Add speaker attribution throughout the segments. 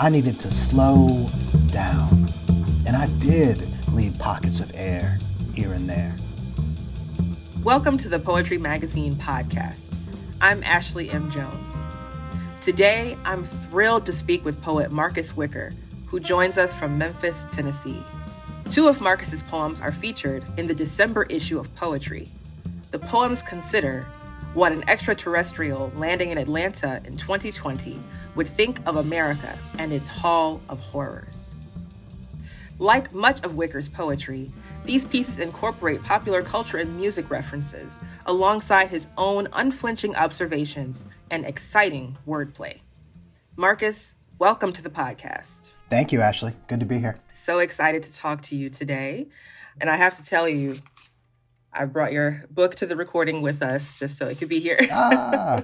Speaker 1: I needed to slow down. And I did leave pockets of air here and there.
Speaker 2: Welcome to the Poetry Magazine podcast. I'm Ashley M. Jones. Today, I'm thrilled to speak with poet Marcus Wicker, who joins us from Memphis, Tennessee. Two of Marcus's poems are featured in the December issue of Poetry. The poems consider what an extraterrestrial landing in Atlanta in 2020 would think of America and its Hall of Horrors. Like much of Wicker's poetry, these pieces incorporate popular culture and music references, alongside his own unflinching observations and exciting wordplay. Marcus, welcome to the podcast.
Speaker 1: Thank you, Ashley. Good to be here.
Speaker 2: So excited to talk to you today. And I have to tell you, I brought your book to the recording with us just so it could be here.
Speaker 1: ah,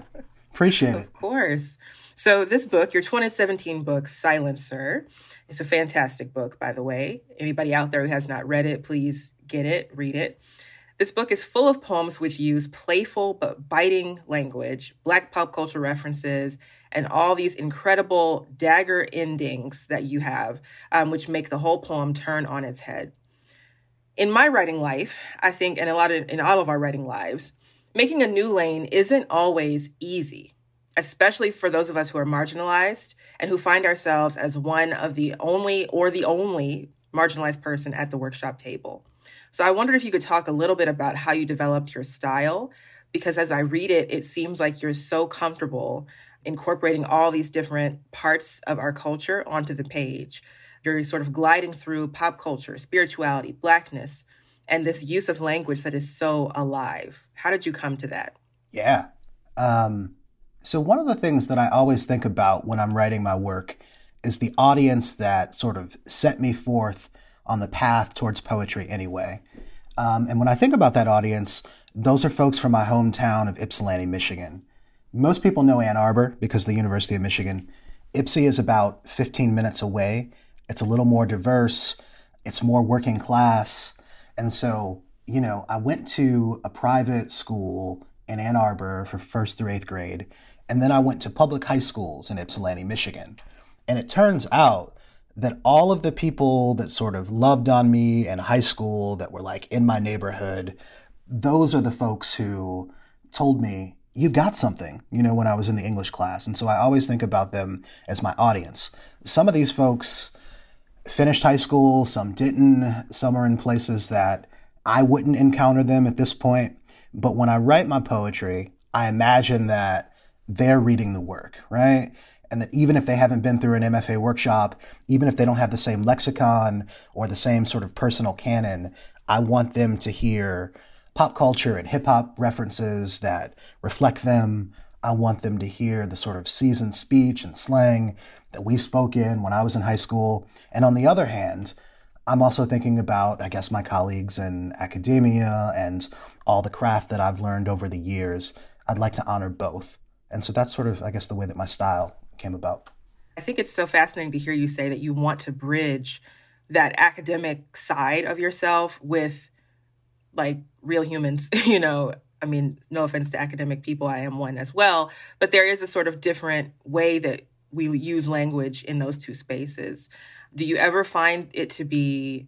Speaker 1: appreciate it.
Speaker 2: Of course. So, this book, your 2017 book, Silencer, it's a fantastic book, by the way. Anybody out there who has not read it, please get it, read it. This book is full of poems which use playful but biting language, Black pop culture references, and all these incredible dagger endings that you have, um, which make the whole poem turn on its head. In my writing life, I think, and a lot of in all of our writing lives, making a new lane isn't always easy especially for those of us who are marginalized and who find ourselves as one of the only or the only marginalized person at the workshop table. So I wondered if you could talk a little bit about how you developed your style, because as I read it, it seems like you're so comfortable incorporating all these different parts of our culture onto the page. You're sort of gliding through pop culture, spirituality, blackness, and this use of language that is so alive. How did you come to that?
Speaker 1: Yeah. Um, so, one of the things that I always think about when I'm writing my work is the audience that sort of set me forth on the path towards poetry anyway. Um, and when I think about that audience, those are folks from my hometown of Ypsilanti, Michigan. Most people know Ann Arbor because the University of Michigan. Ypsi is about 15 minutes away. It's a little more diverse, it's more working class. And so, you know, I went to a private school in Ann Arbor for first through eighth grade. And then I went to public high schools in Ypsilanti, Michigan. And it turns out that all of the people that sort of loved on me in high school that were like in my neighborhood, those are the folks who told me, You've got something, you know, when I was in the English class. And so I always think about them as my audience. Some of these folks finished high school, some didn't, some are in places that I wouldn't encounter them at this point. But when I write my poetry, I imagine that they're reading the work, right? And that even if they haven't been through an MFA workshop, even if they don't have the same lexicon or the same sort of personal canon, I want them to hear pop culture and hip hop references that reflect them. I want them to hear the sort of seasoned speech and slang that we spoke in when I was in high school. And on the other hand, I'm also thinking about, I guess, my colleagues in academia and all the craft that I've learned over the years. I'd like to honor both. And so that's sort of, I guess, the way that my style came about.
Speaker 2: I think it's so fascinating to hear you say that you want to bridge that academic side of yourself with like real humans, you know. I mean, no offense to academic people, I am one as well, but there is a sort of different way that we use language in those two spaces. Do you ever find it to be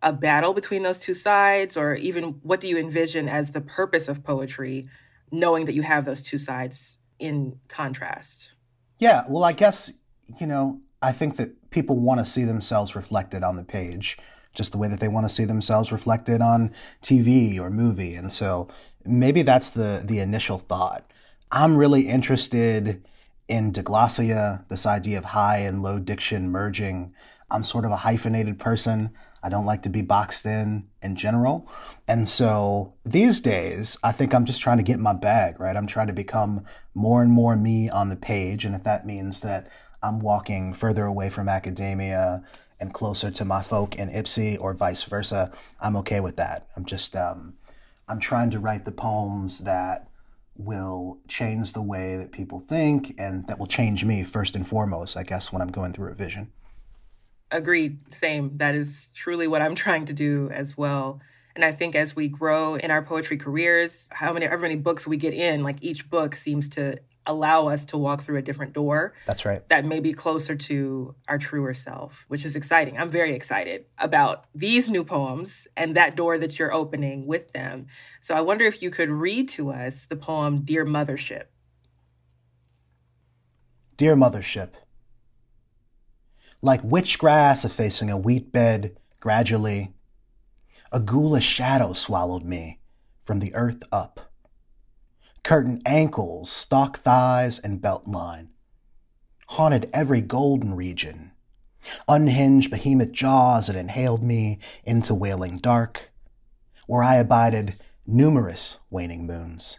Speaker 2: a battle between those two sides, or even what do you envision as the purpose of poetry, knowing that you have those two sides in contrast?
Speaker 1: Yeah, well, I guess, you know, I think that people want to see themselves reflected on the page, just the way that they want to see themselves reflected on TV or movie. And so maybe that's the, the initial thought. I'm really interested in diglossia, this idea of high and low diction merging. I'm sort of a hyphenated person. I don't like to be boxed in in general. And so these days, I think I'm just trying to get my bag, right? I'm trying to become more and more me on the page. And if that means that I'm walking further away from academia and closer to my folk in Ypsi or vice versa, I'm okay with that. I'm just, um, I'm trying to write the poems that will change the way that people think and that will change me first and foremost, I guess, when I'm going through a vision.
Speaker 2: Agreed. Same. That is truly what I'm trying to do as well. And I think as we grow in our poetry careers, how many, how many books we get in, like each book seems to allow us to walk through a different door.
Speaker 1: That's right.
Speaker 2: That may be closer to our truer self, which is exciting. I'm very excited about these new poems and that door that you're opening with them. So I wonder if you could read to us the poem Dear Mothership.
Speaker 1: Dear Mothership, like witch grass effacing a wheat bed, gradually, a ghoulish shadow swallowed me from the earth up curtain ankles, stock thighs, and belt line. Haunted every golden region. Unhinged behemoth jaws that inhaled me into wailing dark, where I abided numerous waning moons.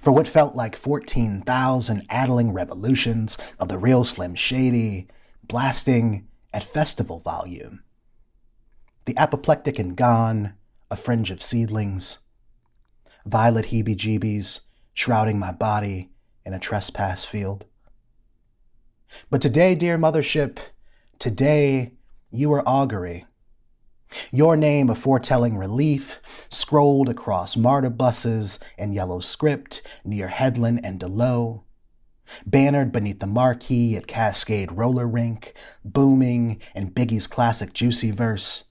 Speaker 1: For what felt like 14,000 addling revolutions of the real Slim Shady, blasting at festival volume. The apoplectic and gone, a fringe of seedlings, violet heebie jeebies shrouding my body in a trespass field. But today, dear mothership, today you are augury. Your name a foretelling relief, scrolled across MARTA buses in yellow script near Headland and Delowe, bannered beneath the marquee at Cascade Roller Rink, booming in Biggie's classic juicy verse,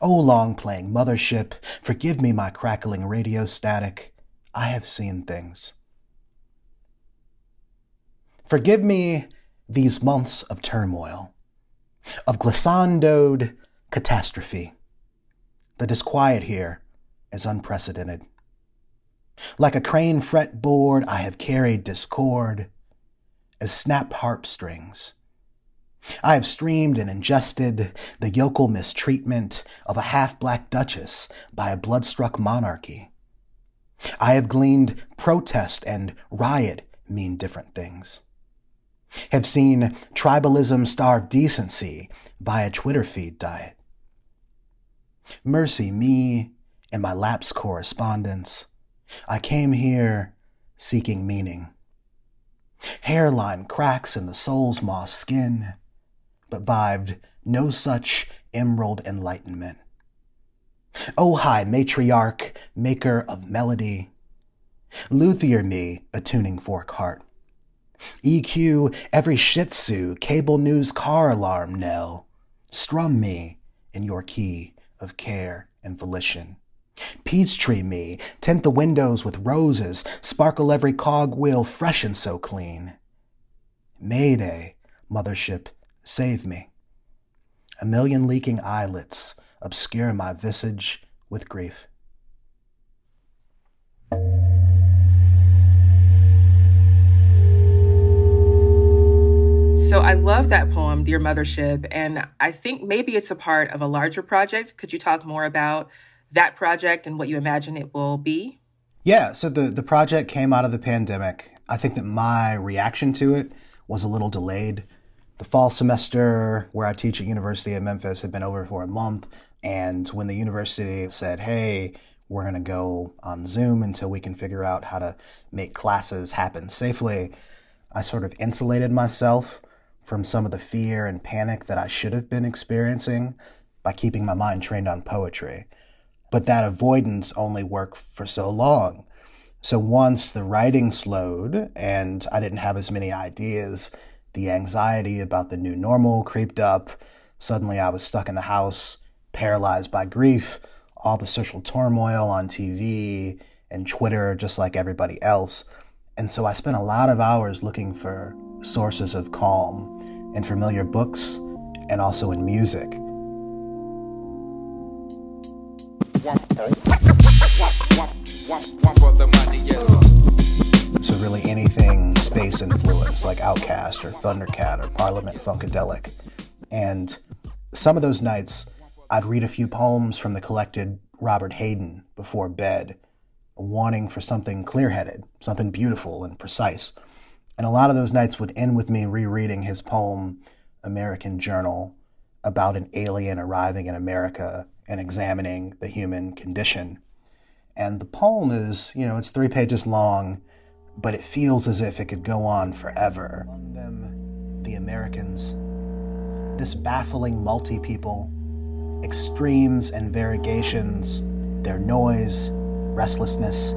Speaker 1: O oh, long playing mothership, forgive me my crackling radio static. I have seen things. Forgive me these months of turmoil, of glissandoed catastrophe. The disquiet here is unprecedented. Like a crane fretboard, I have carried discord as snap harp strings I have streamed and ingested the yokel mistreatment of a half black duchess by a blood-struck monarchy. I have gleaned protest and riot mean different things. Have seen tribalism starve decency via Twitter feed diet. Mercy me and my lapse correspondence. I came here seeking meaning. Hairline cracks in the soul's moss skin but vibed no such emerald enlightenment. O high matriarch, maker of melody, luthier me a tuning fork heart. EQ every shih tzu, cable news car alarm knell. Strum me in your key of care and volition. Peachtree me, tint the windows with roses, sparkle every cogwheel fresh and so clean. Mayday, mothership, Save me. A million leaking eyelets obscure my visage with grief.
Speaker 2: So I love that poem, Dear Mothership, and I think maybe it's a part of a larger project. Could you talk more about that project and what you imagine it will be?
Speaker 1: Yeah, so the, the project came out of the pandemic. I think that my reaction to it was a little delayed the fall semester where I teach at University of Memphis had been over for a month. And when the university said, hey, we're going to go on Zoom until we can figure out how to make classes happen safely, I sort of insulated myself from some of the fear and panic that I should have been experiencing by keeping my mind trained on poetry. But that avoidance only worked for so long. So once the writing slowed and I didn't have as many ideas the anxiety about the new normal creeped up. Suddenly, I was stuck in the house, paralyzed by grief, all the social turmoil on TV and Twitter, just like everybody else. And so I spent a lot of hours looking for sources of calm in familiar books and also in music. So, really, anything space influence like Outkast or Thundercat or Parliament Funkadelic. And some of those nights, I'd read a few poems from the collected Robert Hayden before bed, wanting for something clear headed, something beautiful and precise. And a lot of those nights would end with me rereading his poem, American Journal, about an alien arriving in America and examining the human condition. And the poem is, you know, it's three pages long but it feels as if it could go on forever. Among them, the Americans, this baffling multi people, extremes and variegations, their noise, restlessness,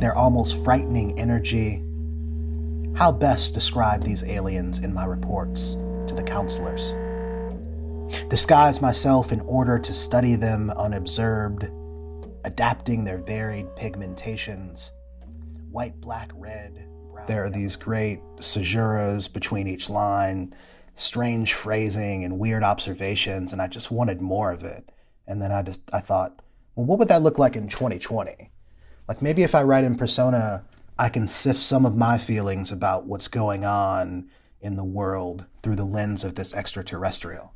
Speaker 1: their almost frightening energy. How best describe these aliens in my reports to the counselors? Disguise myself in order to study them unobserved, adapting their varied pigmentations white, black, red. Brown, there are these great caesuras between each line, strange phrasing and weird observations, and I just wanted more of it. And then I just I thought, well, what would that look like in 2020? Like maybe if I write in persona, I can sift some of my feelings about what's going on in the world through the lens of this extraterrestrial.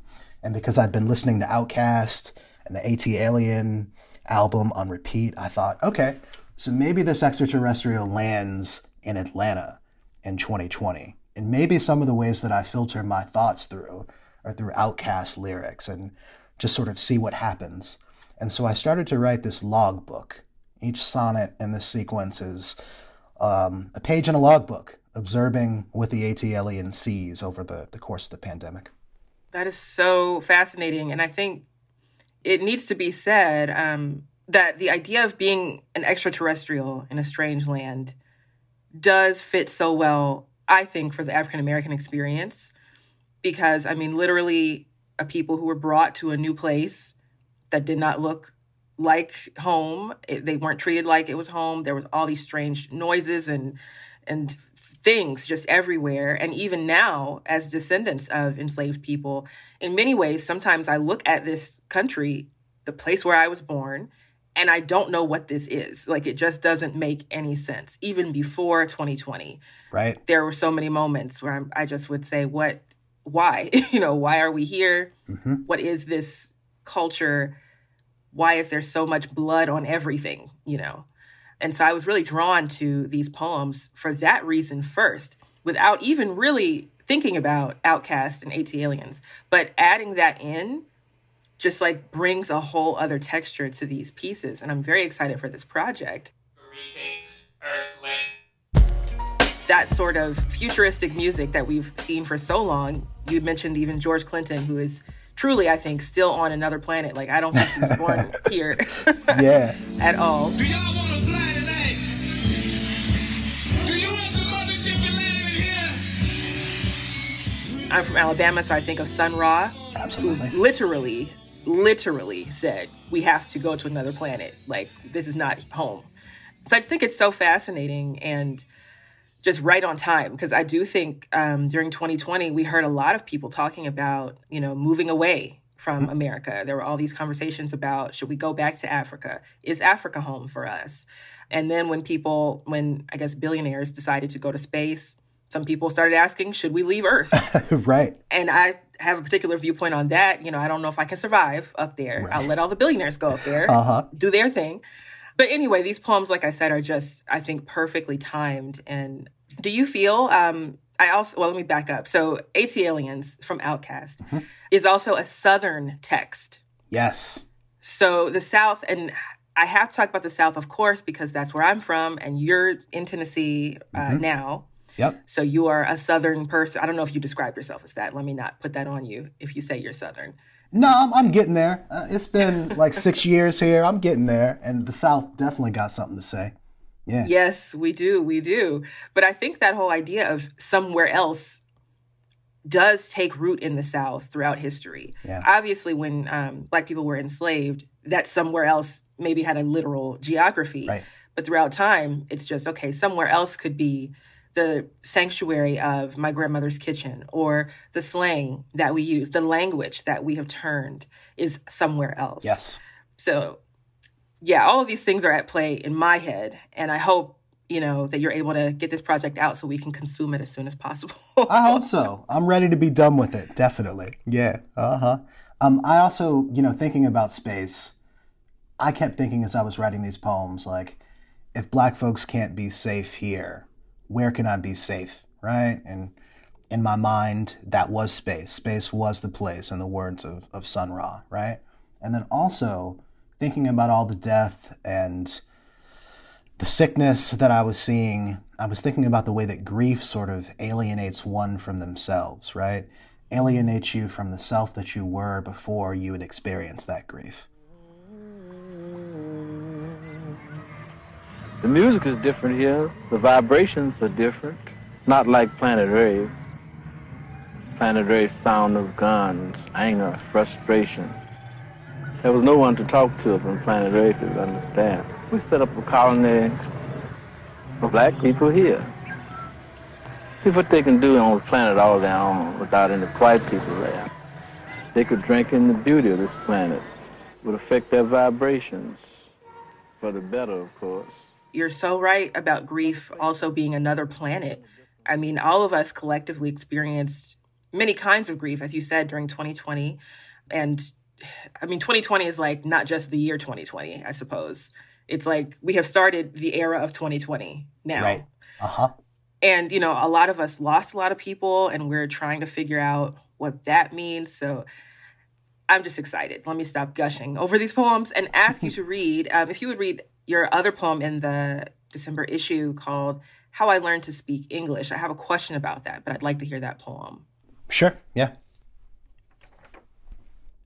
Speaker 1: And because I'd been listening to OutKast and the ATLien album on repeat, I thought, okay, so maybe this extraterrestrial lands in Atlanta in 2020. And maybe some of the ways that I filter my thoughts through are through OutKast lyrics and just sort of see what happens. And so I started to write this logbook. Each sonnet in this sequence is um, a page in a logbook observing what the ATLien sees over the, the course of the pandemic.
Speaker 2: That is so fascinating. And I think it needs to be said um, that the idea of being an extraterrestrial in a strange land does fit so well, I think, for the African American experience. Because, I mean, literally, a people who were brought to a new place that did not look like home. It, they weren't treated like it was home. There was all these strange noises and and things just everywhere. And even now, as descendants of enslaved people, in many ways, sometimes I look at this country, the place where I was born, and I don't know what this is. Like it just doesn't make any sense. Even before 2020,
Speaker 1: right?
Speaker 2: There were so many moments where I'm, i just would say, "What? Why? you know, why are we here? Mm-hmm. What is this culture? Why is there so much blood on everything? You know." And so I was really drawn to these poems for that reason first, without even really thinking about OutKast and ATLiens. but adding that in just like brings a whole other texture to these pieces. And I'm very excited for this project. That sort of futuristic music that we've seen for so long. You mentioned even George Clinton, who is truly, I think, still on another planet. Like, I don't think he's born here.
Speaker 1: yeah.
Speaker 2: At all. I'm from Alabama, so I think of Sun Ra.
Speaker 1: Absolutely.
Speaker 2: literally literally said, we have to go to another planet. Like, this is not home. So I just think it's so fascinating and just right on time because I do think um, during 2020 we heard a lot of people talking about you know moving away from mm-hmm. America. There were all these conversations about should we go back to Africa? Is Africa home for us? And then when people, when I guess billionaires decided to go to space, some people started asking, should we leave Earth?
Speaker 1: right.
Speaker 2: And I have a particular viewpoint on that. You know, I don't know if I can survive up there. Right. I'll let all the billionaires go up there, uh-huh. do their thing. But anyway, these poems, like I said, are just, I think, perfectly timed. And do you feel, um, I also, well, let me back up. So, ATLiens from OutKast mm-hmm. is also a Southern text.
Speaker 1: Yes.
Speaker 2: So, the South, and I have to talk about the South, of course, because that's where I'm from, and you're in Tennessee uh, mm-hmm. now.
Speaker 1: Yep.
Speaker 2: So you are a Southern person. I don't know if you describe yourself as that. Let me not put that on you if you say you're Southern.
Speaker 1: No, I'm, I'm getting there. Uh, it's been like six years here. I'm getting there. And the South definitely got something to say. Yeah.
Speaker 2: Yes, we do. We do. But I think that whole idea of somewhere else does take root in the South throughout history.
Speaker 1: Yeah.
Speaker 2: Obviously, when um, Black people were enslaved, that somewhere else maybe had a literal geography.
Speaker 1: Right.
Speaker 2: But throughout time, it's just okay, somewhere else could be the sanctuary of my grandmother's kitchen or the slang that we use, the language that we have turned is somewhere else.
Speaker 1: Yes.
Speaker 2: So, yeah, all of these things are at play in my head. And I hope, you know, that you're able to get this project out so we can consume it as soon as possible.
Speaker 1: I hope so. I'm ready to be done with it. Definitely. Yeah. Uh huh. Um, I also, you know, thinking about space, I kept thinking as I was writing these poems, like, if black folks can't be safe here, where can I be safe, right? And in my mind, that was space. Space was the place, in the words of, of Sun Ra, right? And then also thinking about all the death and the sickness that I was seeing, I was thinking about the way that grief sort of alienates one from themselves, right? Alienates you from the self that you were before you had experienced that grief.
Speaker 3: The music is different here. The vibrations are different. Not like Planet Rave. Planet Rave sound of guns, anger, frustration. There was no one to talk to from Planet Rave to understand. We set up a colony for black people here. See what they can do on the planet all their own without any white people there. They could drink in the beauty of this planet. It would affect their vibrations for the better, of course.
Speaker 2: You're so right about grief also being another planet. I mean, all of us collectively experienced many kinds of grief, as you said, during 2020. And I mean, 2020 is like not just the year 2020, I suppose. It's like we have started the era of 2020 now.
Speaker 1: Right. Uh huh.
Speaker 2: And, you know, a lot of us lost a lot of people, and we're trying to figure out what that means. So I'm just excited. Let me stop gushing over these poems and ask you to read, um, if you would read your other poem in the December issue called How I Learned to Speak English. I have a question about that, but I'd like to hear that poem.
Speaker 1: Sure, yeah.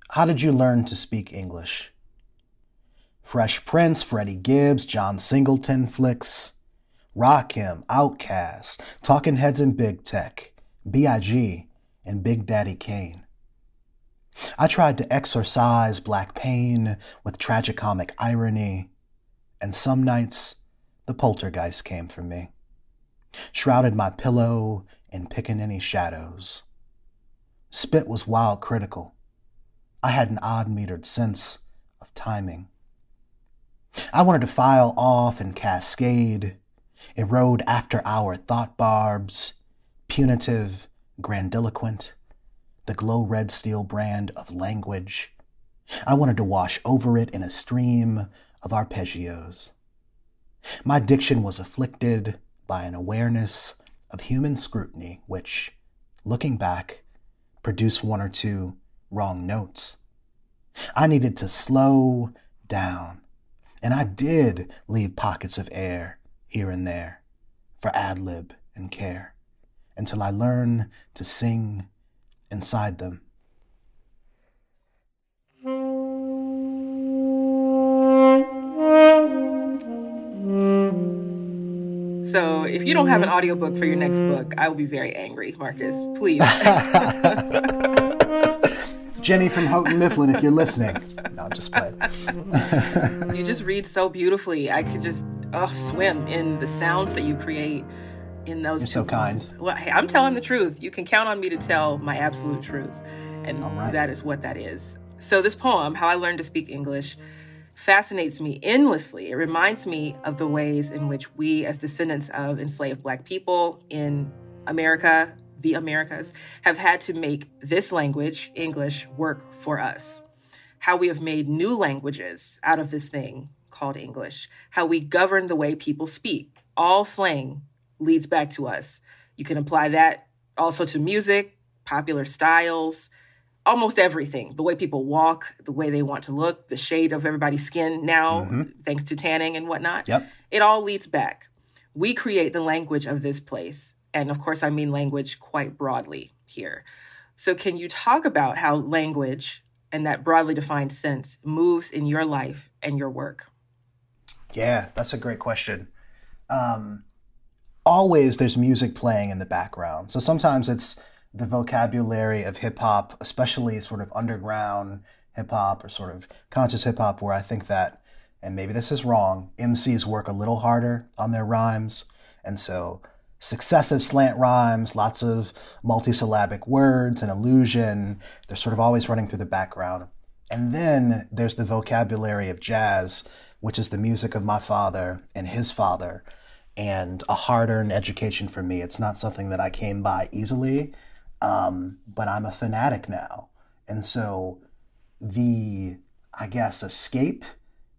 Speaker 1: How did you learn to speak English? Fresh Prince, Freddie Gibbs, John Singleton flicks, Rakim, Outkast, Talking Heads and Big Tech, B.I.G., and Big Daddy Kane. I tried to exorcise black pain with tragicomic irony, and some nights the poltergeist came for me, shrouded my pillow in pickaninny shadows. Spit was wild critical. I had an odd metered sense of timing. I wanted to file off and cascade, erode after hour thought barbs, punitive, grandiloquent, the glow red steel brand of language. I wanted to wash over it in a stream of arpeggios. My diction was afflicted by an awareness of human scrutiny, which, looking back, produced one or two wrong notes. I needed to slow down, and I did leave pockets of air here and there for ad lib and care until I learned to sing inside them.
Speaker 2: So if you don't have an audiobook for your next book, I will be very angry, Marcus. Please.
Speaker 1: Jenny from Houghton Mifflin, if you're listening. No, I'm just playing.
Speaker 2: you just read so beautifully. I could just oh, swim in the sounds that you create in those.
Speaker 1: You're so kind.
Speaker 2: Well, hey, I'm telling the truth. You can count on me to tell my absolute truth, and
Speaker 1: right.
Speaker 2: that is what that is. So this poem, "How I Learned to Speak English," fascinates me endlessly. It reminds me of the ways in which we, as descendants of enslaved Black people in America, the Americas, have had to make this language, English, work for us. How we have made new languages out of this thing called English. How we govern the way people speak. All slang leads back to us. You can apply that also to music, popular styles, almost everything. The way people walk, the way they want to look, the shade of everybody's skin now, mm-hmm. thanks to tanning and whatnot.
Speaker 1: Yep.
Speaker 2: It all leads back. We create the language of this place. And of course, I mean language quite broadly here. So, can you talk about how language and that broadly defined sense moves in your life and your work?
Speaker 1: Yeah, that's a great question. Um, always there's music playing in the background. So sometimes it's the vocabulary of hip hop, especially sort of underground hip hop or sort of conscious hip hop, where I think that, and maybe this is wrong, MCs work a little harder on their rhymes. And so successive slant rhymes, lots of multisyllabic words and illusion. They're sort of always running through the background. And then there's the vocabulary of jazz, which is the music of my father and his father, and a hard earned education for me. It's not something that I came by easily, um, but I'm a fanatic now. And so the, I guess, escape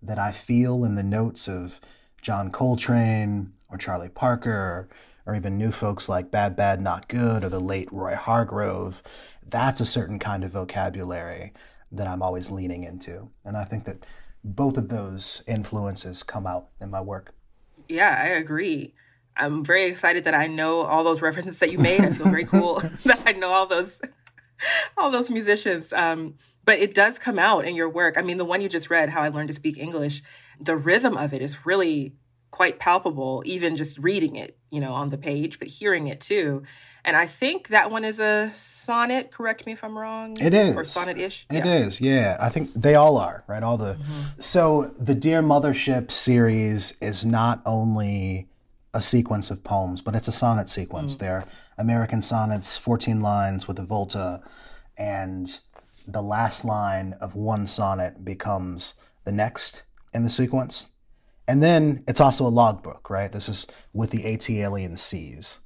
Speaker 1: that I feel in the notes of John Coltrane or Charlie Parker or even new folks like Bad Bad Not Good or the late Roy Hargrove, that's a certain kind of vocabulary that I'm always leaning into. And I think that both of those influences come out in my work.
Speaker 2: Yeah, I agree. I'm very excited that I know all those references that you made. I feel very cool that I know all those all those musicians. Um, but it does come out in your work. I mean, the one you just read, How I Learned to Speak English, the rhythm of it is really quite palpable, even just reading it, you know, on the page, but hearing it too. And I think that one is a sonnet. Correct me if I'm wrong.
Speaker 1: It is.
Speaker 2: Or sonnet ish.
Speaker 1: It yeah. is. yeah. I think they all are, right? All the. Mm-hmm. So the Dear Mothership series is not only a sequence of poems, but it's a sonnet sequence. Mm. They're American sonnets, 14 lines with a volta, and the last line of one sonnet becomes the next in the sequence. And then it's also a logbook, right? This is with the AT alien sees.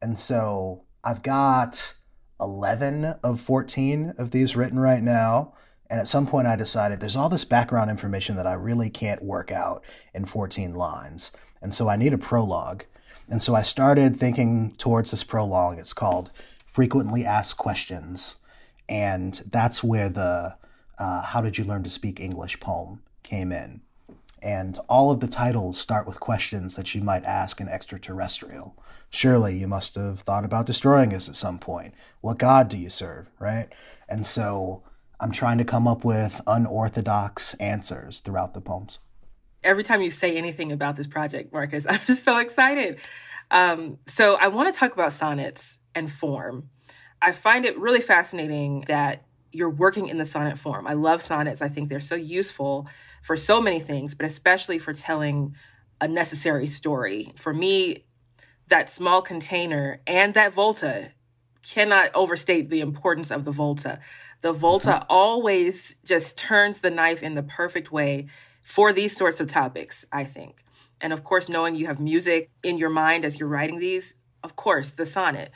Speaker 1: And so I've got 11 of 14 of these written right now. And at some point, I decided there's all this background information that I really can't work out in 14 lines. And so I need a prologue. And so I started thinking towards this prologue. It's called Frequently Asked Questions. And that's where the uh, How Did You Learn to Speak English poem came in. And all of the titles start with questions that you might ask an extraterrestrial. Surely you must have thought about destroying us at some point. What God do you serve, right? And so I'm trying to come up with unorthodox answers throughout the poems.
Speaker 2: Every time you say anything about this project, Marcus, I'm just so excited. Um, so I want to talk about sonnets and form. I find it really fascinating that you're working in the sonnet form. I love sonnets. I think they're so useful for so many things, but especially for telling a necessary story. For me, that small container and that volta cannot overstate the importance of the volta. The volta mm-hmm. always just turns the knife in the perfect way for these sorts of topics, I think. And of course, knowing you have music in your mind as you're writing these, of course, the sonnet.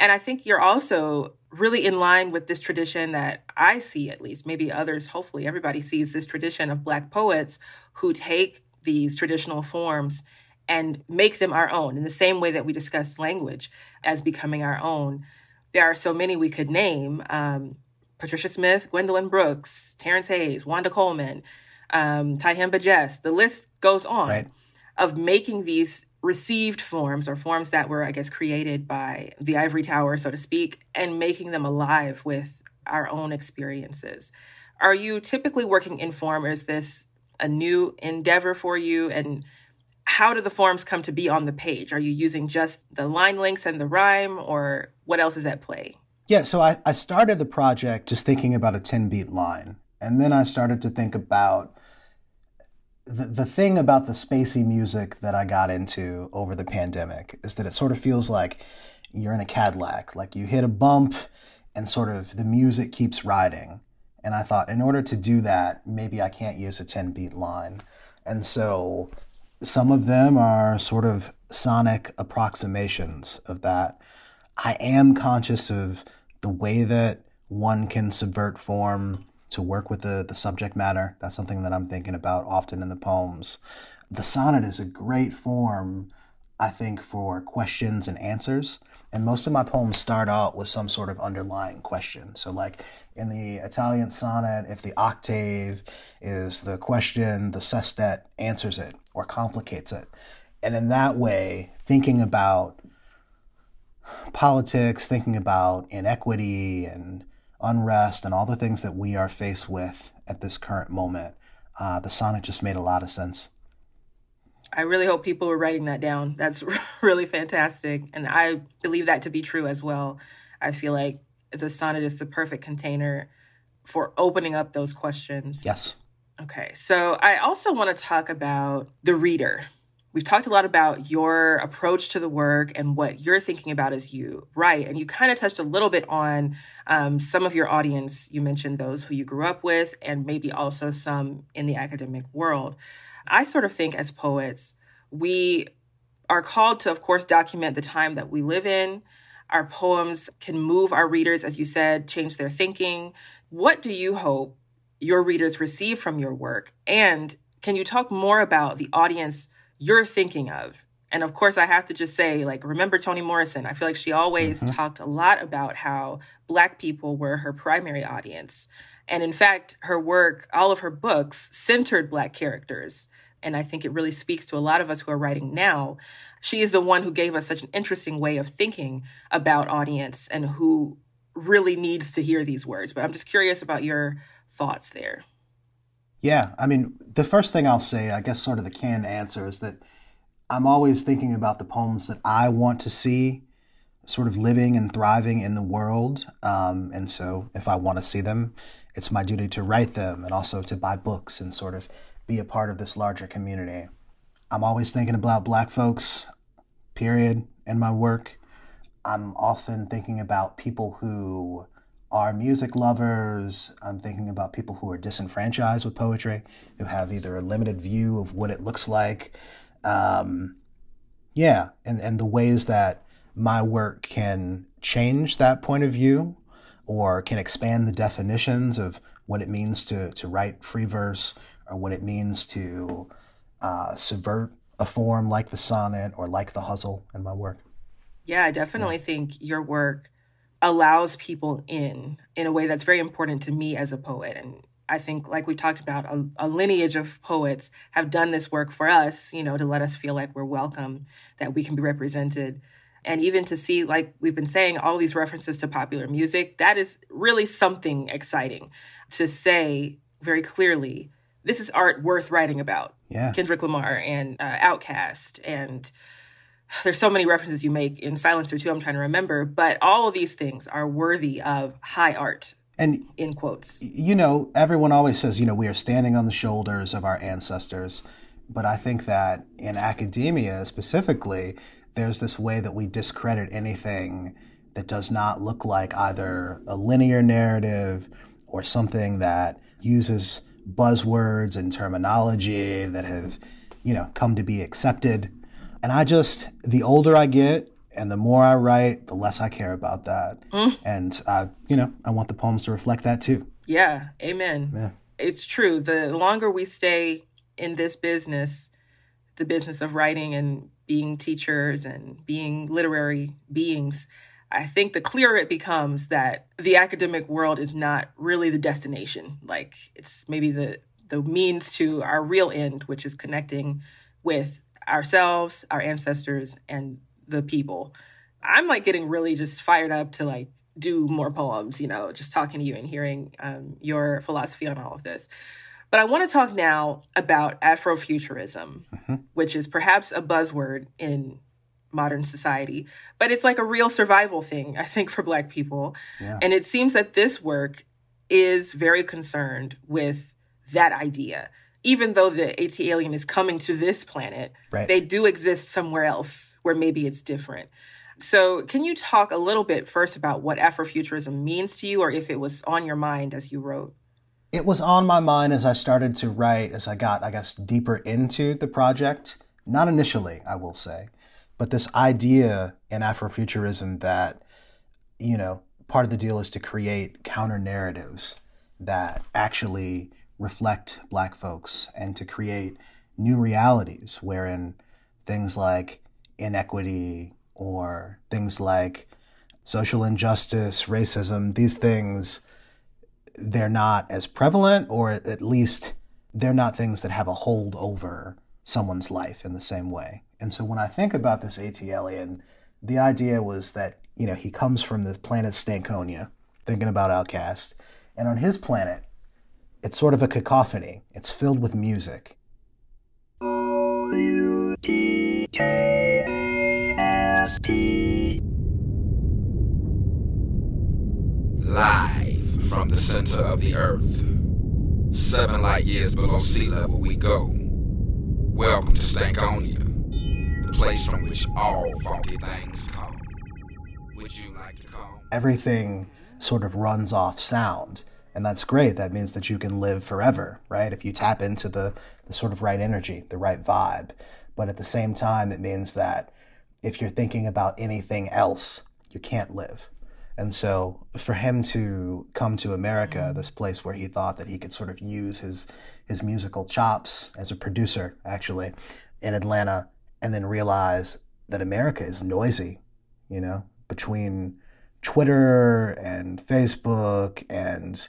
Speaker 2: And I think you're also really in line with this tradition that I see, at least, maybe others, hopefully everybody sees this tradition of Black poets who take these traditional forms and make them our own in the same way that we discuss language as becoming our own. There are so many we could name um, Patricia Smith, Gwendolyn Brooks, Terrence Hayes, Wanda Coleman, um, Tyehimba Jess. The list goes on right. of making these received forms or forms that were, I guess, created by the ivory tower, so to speak, and making them alive with our own experiences. Are you typically working in form, or is this a new endeavor for you? And how do the forms come to be on the page? Are you using just the line links and the rhyme, or what else is at play?
Speaker 1: Yeah, so I, I started the project just thinking about a 10 beat line. And then I started to think about the, the thing about the spacey music that I got into over the pandemic is that it sort of feels like you're in a Cadillac. Like you hit a bump and sort of the music keeps riding. And I thought, in order to do that, maybe I can't use a 10 beat line. And so some of them are sort of sonic approximations of that. I am conscious of the way that one can subvert form to work with the, the subject matter. That's something that I'm thinking about often in the poems. The sonnet is a great form, I think, for questions and answers. And most of my poems start out with some sort of underlying question. So, like in the Italian sonnet, if the octave is the question, the sestet answers it or complicates it. And in that way, thinking about politics, thinking about inequity and unrest and all the things that we are faced with at this current moment, uh, the sonnet just made a lot of sense.
Speaker 2: I really hope people are writing that down. That's really fantastic. And I believe that to be true as well. I feel like the sonnet is the perfect container for opening up those questions.
Speaker 1: Yes.
Speaker 2: Okay. So I also want to talk about the reader We've talked a lot about your approach to the work and what you're thinking about as you write. And you kind of touched a little bit on um, some of your audience. You mentioned those who you grew up with, and maybe also some in the academic world. I sort of think as poets, we are called to, of course, document the time that we live in. Our poems can move our readers, as you said, change their thinking. What do you hope your readers receive from your work? And can you talk more about the audience? You're thinking of. And of course, I have to just say, like, remember Toni Morrison. I feel like she always mm-hmm. talked a lot about how Black people were her primary audience. And in fact, her work, all of her books centered Black characters. And I think it really speaks to a lot of us who are writing now. She is the one who gave us such an interesting way of thinking about audience and who really needs to hear these words. But I'm just curious about your thoughts there.
Speaker 1: Yeah, I mean, the first thing I'll say, I guess, sort of the canned answer is that I'm always thinking about the poems that I want to see sort of living and thriving in the world. Um, and so if I want to see them, it's my duty to write them and also to buy books and sort of be a part of this larger community. I'm always thinking about black folks, period, in my work. I'm often thinking about people who are music lovers. I'm thinking about people who are disenfranchised with poetry, who have either a limited view of what it looks like. Um, yeah, and, and the ways that my work can change that point of view or can expand the definitions of what it means to, to write free verse or what it means to uh, subvert a form like the sonnet or like the hustle in my work.
Speaker 2: Yeah, I definitely yeah. think your work allows people in in a way that's very important to me as a poet and I think, like we talked about, a, a, lineage of poets have done this work for us, you know, to let us feel like we're welcome, that we can be represented. And even to see, like we've been saying, all these references to popular music, that is really something exciting to say very clearly this is art worth writing about.
Speaker 1: Yeah.
Speaker 2: Kendrick Lamar and uh, OutKast and there's so many references you make in Silencer too. I'm trying to remember, but all of these things are worthy of high art.
Speaker 1: And
Speaker 2: in quotes,
Speaker 1: you know, everyone always says, you know, we are standing on the shoulders of our ancestors. But I think that in academia specifically, there's this way that we discredit anything that does not look like either a linear narrative or something that uses buzzwords and terminology that have, you know, come to be accepted and I just, the older I get and the more I write, the less I care about that. Mm. And I, you know, I want the poems to reflect that too.
Speaker 2: Yeah. Amen.
Speaker 1: Yeah.
Speaker 2: It's true. The longer we stay in this business, the business of writing and being teachers and being literary beings, I think the clearer it becomes that the academic world is not really the destination. Like it's maybe the the means to our real end, which is connecting with ourselves, our ancestors, and the people. I'm like getting really just fired up to like do more poems, you know, just talking to you and hearing um, your philosophy on all of this. But I want to talk now about Afrofuturism, mm-hmm. which is perhaps a buzzword in modern society, but it's like a real survival thing, I think, for Black people.
Speaker 1: Yeah.
Speaker 2: And it seems that this work is very concerned with that idea even though the ATLien is coming to this planet,
Speaker 1: right.
Speaker 2: they do exist somewhere else where maybe it's different. So, can you talk a little bit first about what Afrofuturism means to you, or if it was on your mind as you wrote?
Speaker 1: It was on my mind as I started to write, as I got, I guess, deeper into the project. Not initially, I will say, but this idea in Afrofuturism that, you know, part of the deal is to create counter narratives that actually reflect black folks and to create new realities wherein things like inequity or things like social injustice, racism, these things, they're not as prevalent, or at least they're not things that have a hold over someone's life in the same way. And so when I think about this ATLien, the idea was that, you know, he comes from the planet Stankonia, thinking about OutKast, and on his planet, it's sort of a cacophony. It's filled with music.
Speaker 4: Live from the center of the earth. Seven light years below sea level we go. Welcome to Stankonia, the place from which all funky things come. Would you like to come?
Speaker 1: Everything sort of runs off sound. And that's great. That means that you can live forever, right? If you tap into the, the sort of right energy, the right vibe. But at the same time, it means that if you're thinking about anything else, you can't live. And so for him to come to America, mm. this place where he thought that he could sort of use his his musical chops as a producer, actually, in Atlanta, and then realize that America is noisy, you know, between Twitter and Facebook and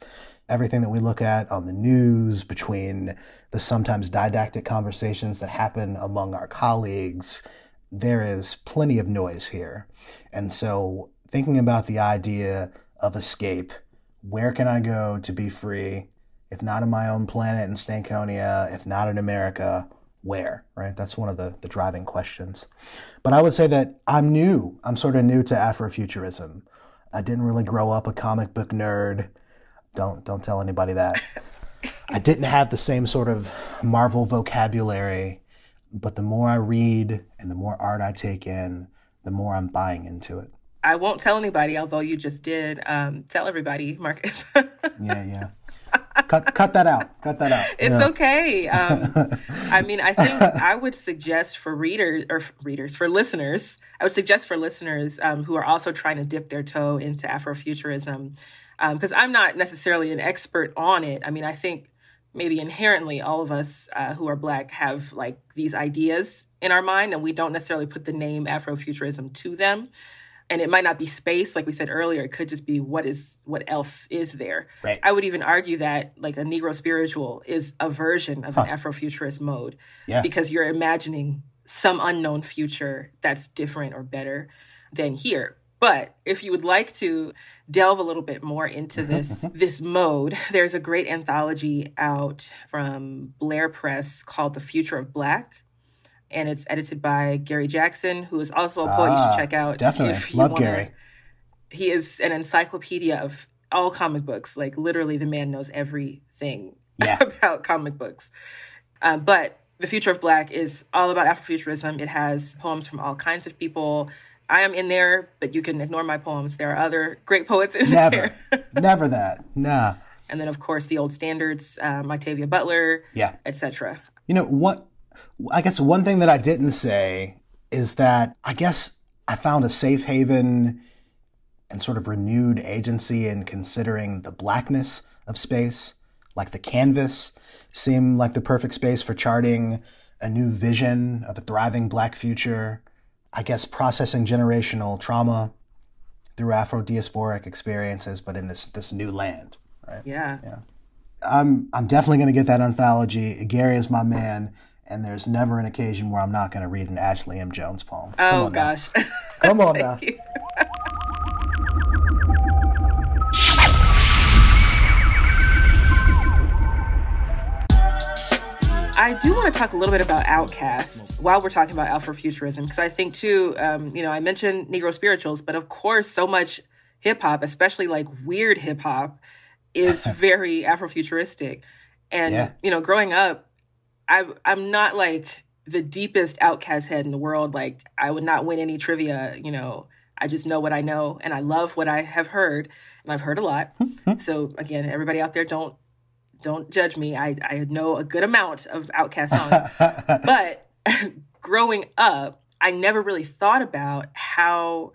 Speaker 1: everything that we look at on the news, between the sometimes didactic conversations that happen among our colleagues, there is plenty of noise here. And so, thinking about the idea of escape, where can I go to be free? If not on my own planet in Stankonia, if not in America, where, right? That's one of the, the driving questions. But I would say that I'm new. I'm sort of new to Afrofuturism. I didn't really grow up a comic book nerd. Don't don't tell anybody that. I didn't have the same sort of Marvel vocabulary, but the more I read and the more art I take in, the more I'm buying into it.
Speaker 2: I won't tell anybody, although you just did. Um, tell everybody, Marcus.
Speaker 1: yeah, yeah. Cut, cut that out. Cut that out.
Speaker 2: It's yeah. okay. Um, I mean, I think I would suggest for readers or readers for listeners. I would suggest for listeners um, who are also trying to dip their toe into Afrofuturism, because um, I'm not necessarily an expert on it. I mean, I think maybe inherently all of us uh, who are black have like these ideas in our mind and we don't necessarily put the name afrofuturism to them and it might not be space like we said earlier it could just be what is what else is there
Speaker 1: right.
Speaker 2: i would even argue that like a negro spiritual is a version of huh. an afrofuturist mode
Speaker 1: yeah.
Speaker 2: because you're imagining some unknown future that's different or better than here but if you would like to delve a little bit more into mm-hmm, this mm-hmm. this mode, there's a great anthology out from Blair Press called The Future of Black and it's edited by Gary Jackson, who is also a poet ah, you should ah, check out.
Speaker 1: Definitely. Love
Speaker 2: wanna,
Speaker 1: Gary.
Speaker 2: He is an encyclopedia of all comic books. Like literally the man knows everything
Speaker 1: yeah.
Speaker 2: about comic books. Um, but The Future of Black is all about Afrofuturism. It has poems from all kinds of people. I am in there, but you can ignore my poems. There are other great poets in
Speaker 1: Never.
Speaker 2: there.
Speaker 1: Never that. Nah.
Speaker 2: And then, of course, the old standards, um, Octavia Butler,
Speaker 1: yeah,
Speaker 2: etc.
Speaker 1: You know what? I guess one thing that I didn't say is that I guess I found a safe haven and sort of renewed agency in considering the blackness of space, like the canvas seemed like the perfect space for charting a new vision of a thriving black future. I guess processing generational trauma through Afro diasporic experiences, but in this this new land. Right?
Speaker 2: Yeah.
Speaker 1: Yeah. I'm I'm definitely gonna get that anthology. Gary is my man and there's never an occasion where I'm not going to read an Ashley M. Jones poem.
Speaker 2: Come oh gosh!
Speaker 1: Come on now.
Speaker 2: I do want to talk a little bit about OutKast while we're talking about Afrofuturism, because I think too, um, you know, I mentioned Negro spirituals, but of course, so much hip hop, especially like weird hip hop, is very Afrofuturistic. And yeah. you know, growing up, I I'm not like the deepest OutKast head in the world. Like I would not win any trivia, you know. I just know what I know and I love what I have heard. And I've heard a lot. Mm-hmm. so again, everybody out there don't don't judge me. I, I know a good amount of OutKast songs. but growing up, I never really thought about how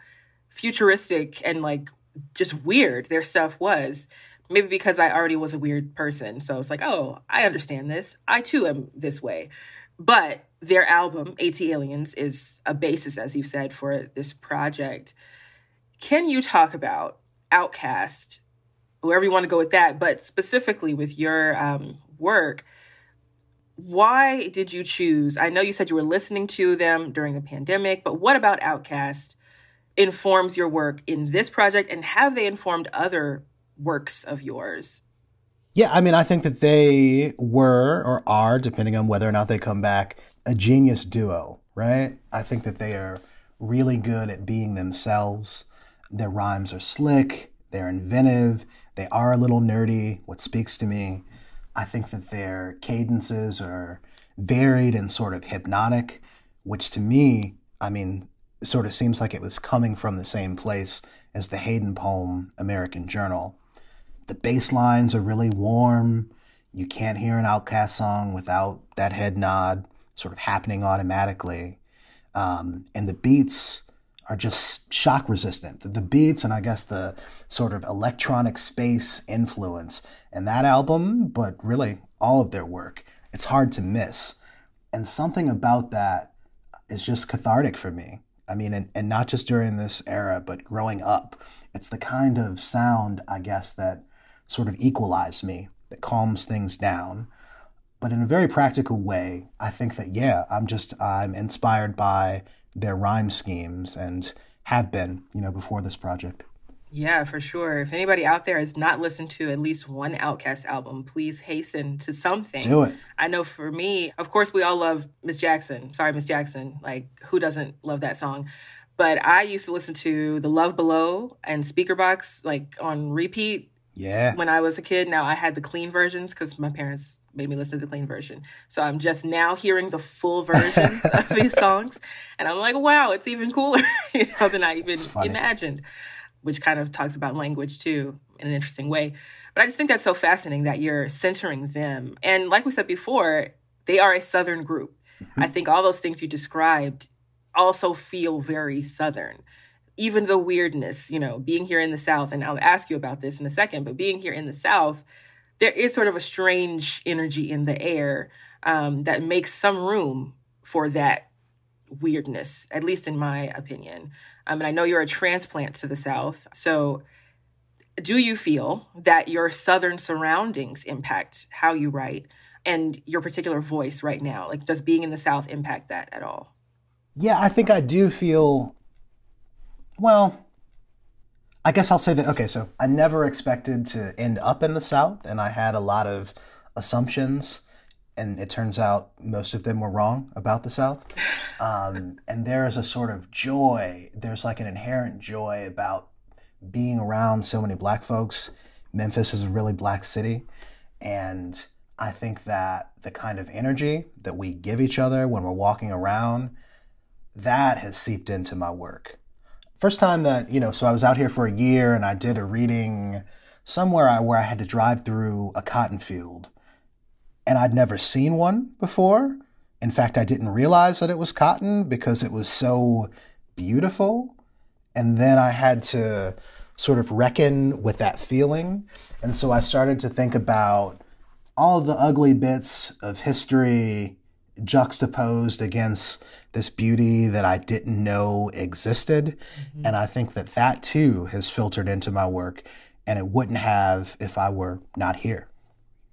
Speaker 2: futuristic and like just weird their stuff was maybe because I already was a weird person. So it's like, oh, I understand this. I too am this way. But their album, ATLiens, is a basis, as you said, for this project. Can you talk about OutKast, wherever you want to go with that, but specifically with your um, work? Why did you choose? I know you said you were listening to them during the pandemic, but what about OutKast informs your work in this project and have they informed other works of yours?
Speaker 1: Yeah, I mean, I think that they were or are, depending on whether or not they come back, a genius duo, right? I think that they are really good at being themselves. Their rhymes are slick, they're inventive, they are a little nerdy, what speaks to me. I think that their cadences are varied and sort of hypnotic, which to me, I mean, sort of seems like it was coming from the same place as the Hayden poem American Journal. The bass lines are really warm. You can't hear an OutKast song without that head nod sort of happening automatically. Um, and the beats are just shock resistant. The, the beats and I guess the sort of electronic space influence in that album, but really all of their work, it's hard to miss. And something about that is just cathartic for me. I mean, and, and not just during this era, but growing up. It's the kind of sound, I guess, that sort of equalize me, that calms things down. But in a very practical way, I think that, yeah, I'm just, I'm inspired by their rhyme schemes and have been, you know, before this project.
Speaker 2: Yeah, for sure. If anybody out there has not listened to at least one OutKast album, please hasten to something.
Speaker 1: Do it.
Speaker 2: I know for me, of course, we all love Miss Jackson. Sorry, Miss Jackson. Like, who doesn't love that song? But I used to listen to The Love Below and Speakerboxxx like on repeat
Speaker 1: Yeah.
Speaker 2: when I was a kid. Now I had the clean versions because my parents made me listen to the clean version. So I'm just now hearing the full versions of these songs. And I'm like, wow, it's even cooler you know, than I even imagined, which kind of talks about language too in an interesting way. But I just think that's so fascinating that you're centering them. And like we said before, they are a Southern group. Mm-hmm. I think all those things you described also feel very Southern even the weirdness, you know, being here in the South, and I'll ask you about this in a second, but being here in the South, there is sort of a strange energy in the air um, that makes some room for that weirdness, at least in my opinion. Um, and I know you're a transplant to the South. So, do you feel that your Southern surroundings impact how you write and your particular voice right now? Like, does being in the South impact that at all?
Speaker 1: Yeah, I think I do feel. Well, I guess I'll say that. Okay, so I never expected to end up in the South, and I had a lot of assumptions, and it turns out most of them were wrong about the South. Um, and there is a sort of joy, there's like an inherent joy about being around so many black folks. Memphis is a really black city, and I think that the kind of energy that we give each other when we're walking around that has seeped into my work. First time that, you know, so I was out here for a year and I did a reading somewhere I, where I had to drive through a cotton field. And I'd never seen one before. In fact, I didn't realize that it was cotton because it was so beautiful. And then I had to sort of reckon with that feeling. And so I started to think about all the ugly bits of history juxtaposed against this beauty that I didn't know existed. Mm-hmm. And I think that that too has filtered into my work, and it wouldn't have if I were not here.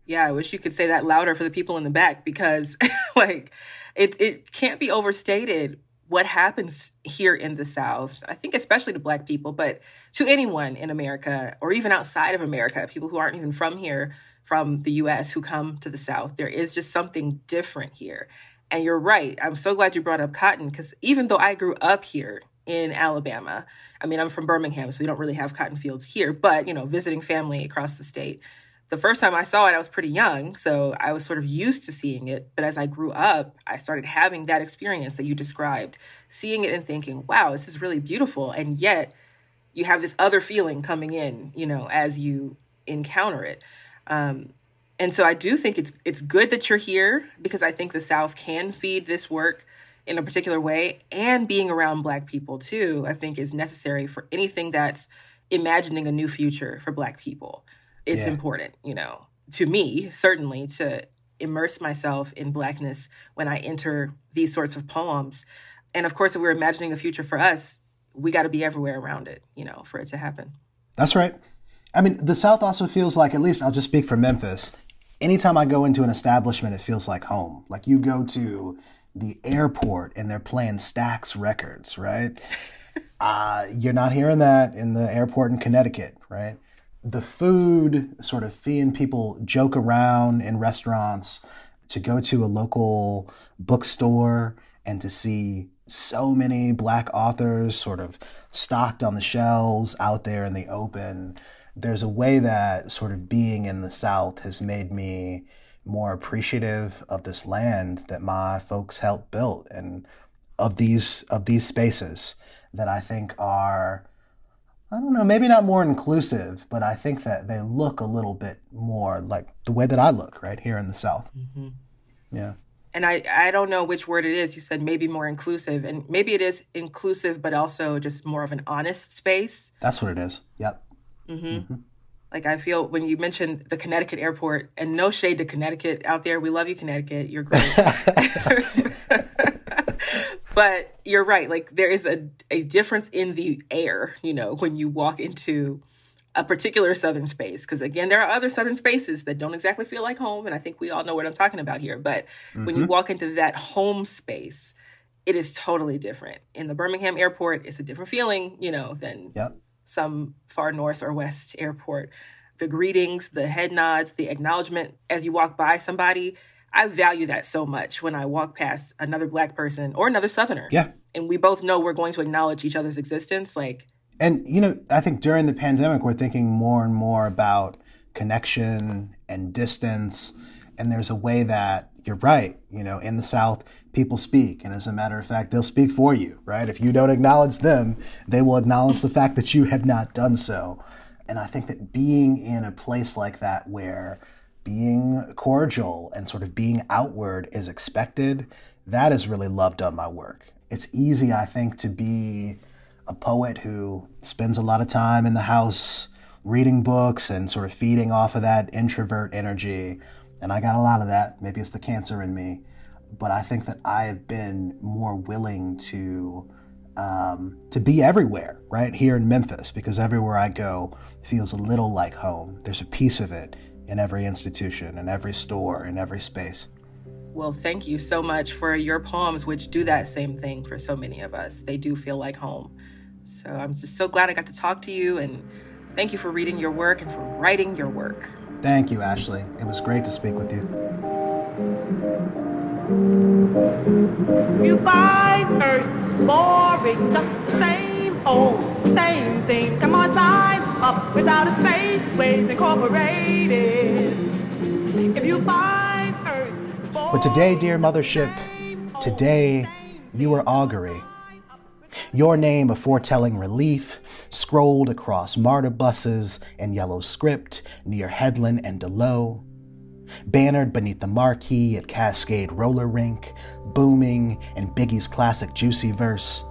Speaker 2: Yeah, I wish you could say that louder for the people in the back because like it it can't be overstated what happens here in the South. I think especially to black people, but to anyone in America or even outside of America, people who aren't even from here, from the US who come to the South, there is just something different here. And you're right. I'm so glad you brought up cotton because even though I grew up here in Alabama, I mean, I'm from Birmingham, so we don't really have cotton fields here, but, you know, visiting family across the state, the first time I saw it, I was pretty young. So I was sort of used to seeing it. But as I grew up, I started having that experience that you described, seeing it and thinking, wow, this is really beautiful. And yet you have this other feeling coming in, you know, as you encounter it. Um, and so I do think it's it's good that you're here because I think the South can feed this work in a particular way, and being around Black people too. I think is necessary for anything that's imagining a new future for Black people. It's
Speaker 1: Yeah.
Speaker 2: important, you know, to me certainly to immerse myself in Blackness when I enter these sorts of poems. And of course, if we're imagining the future for us, we got to be everywhere around it, you know, for it to happen.
Speaker 1: That's right. I mean, the South also feels like, at least I'll just speak for Memphis. Anytime I go into an establishment, it feels like home. Like you go to the airport and they're playing Stax records, right? uh, you're not hearing that in the airport in Connecticut, right? The food, sort of seeing people joke around in restaurants, to go to a local bookstore and to see so many black authors sort of stocked on the shelves out there in the open. There's a way that sort of being in the South has made me more appreciative of this land that my folks helped build and of these of these spaces that I think are I don't know, maybe not more inclusive, but I think that they look a little bit more like the way that I look right here in the South. Mm-hmm. Yeah.
Speaker 2: and I, I don't know which word it is. You said maybe more inclusive, and maybe it is inclusive, but also just more of an honest space.
Speaker 1: That's what it is. Yep. Mm-hmm. Mm-hmm.
Speaker 2: Like I feel when you mentioned the Connecticut airport, and no shade to Connecticut out there, we love you, Connecticut. You're great. but you're right. Like there is a a difference in the air, you know, when you walk into a particular southern space because again there are other southern spaces that don't exactly feel like home and i think we all know what i'm talking about here but when you mm-hmm. walk into that home space it is totally different in the birmingham airport it's a different feeling you know than
Speaker 1: Yep.
Speaker 2: Some far north or west airport. The greetings, the head nods, the acknowledgement as you walk by somebody, I value that so much when I walk past another black person or another southerner.
Speaker 1: Yeah.
Speaker 2: And we both know we're going to acknowledge each other's existence like
Speaker 1: and you know, I think during the pandemic we're thinking more and more about connection and distance and there's a way that you're right, you know, in the South, people speak. And as a matter of fact, they'll speak for you, right? If you don't acknowledge them, they will acknowledge the fact that you have not done so. And I think that being in a place like that where being cordial and sort of being outward is expected, that has really loved on my work. It's easy, I think, to be a poet who spends a lot of time in the house reading books and sort of feeding off of that introvert energy and I got a lot of that. Maybe it's the cancer in me, but I think that I have been more willing to um, to be everywhere, right here in Memphis, because everywhere I go feels a little like home. There's a piece of it in every institution, in every store, in every space.
Speaker 2: Well, thank you so much for your poems, which do that same thing for so many of us. They do feel like home. So I'm just so glad I got to talk to you, and thank you for reading your work and for writing your work.
Speaker 1: Thank you, Ashley. It was great to speak with you.
Speaker 5: You find earth boring, just the same old, same thing. Come on, sign up without a space, ways incorporated. If you find earth
Speaker 1: But today, dear mothership, today you are augury. Your name a foretelling relief, scrolled across MARTA buses in yellow script near Headland and Delowe. Bannered beneath the marquee at Cascade Roller Rink, booming in Biggie's classic Juicy verse.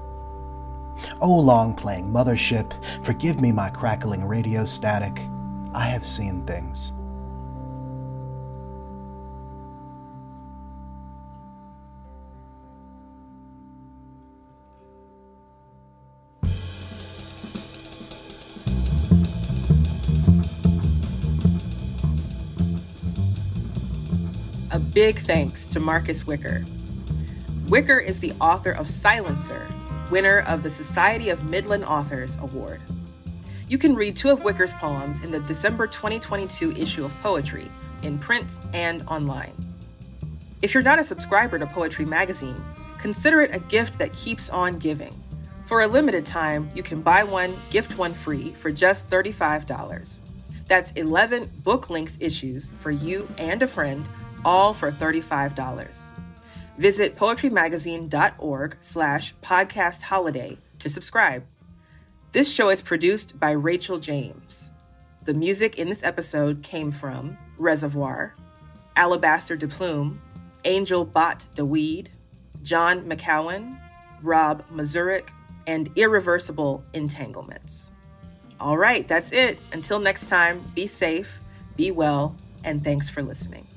Speaker 1: Oh, long playing mothership, forgive me my crackling radio static. I have seen things.
Speaker 2: Big thanks to Marcus Wicker. Wicker is the author of Silencer, winner of the Society of Midland Authors Award. You can read two of Wicker's poems in the December 2022 issue of Poetry, in print and online. If you're not a subscriber to Poetry Magazine, consider it a gift that keeps on giving. For a limited time, you can buy one, gift one free for just $35. That's 11 book length issues for you and a friend all for $35. Visit poetrymagazine.org slash podcast holiday to subscribe. This show is produced by Rachel James. The music in this episode came from Reservoir, Alabaster de Plume, Angel Bat Dawid, John McCowen, Rob Mazurek, and Irreversible Entanglements. All right, that's it. Until next time, be safe, be well, and thanks for listening.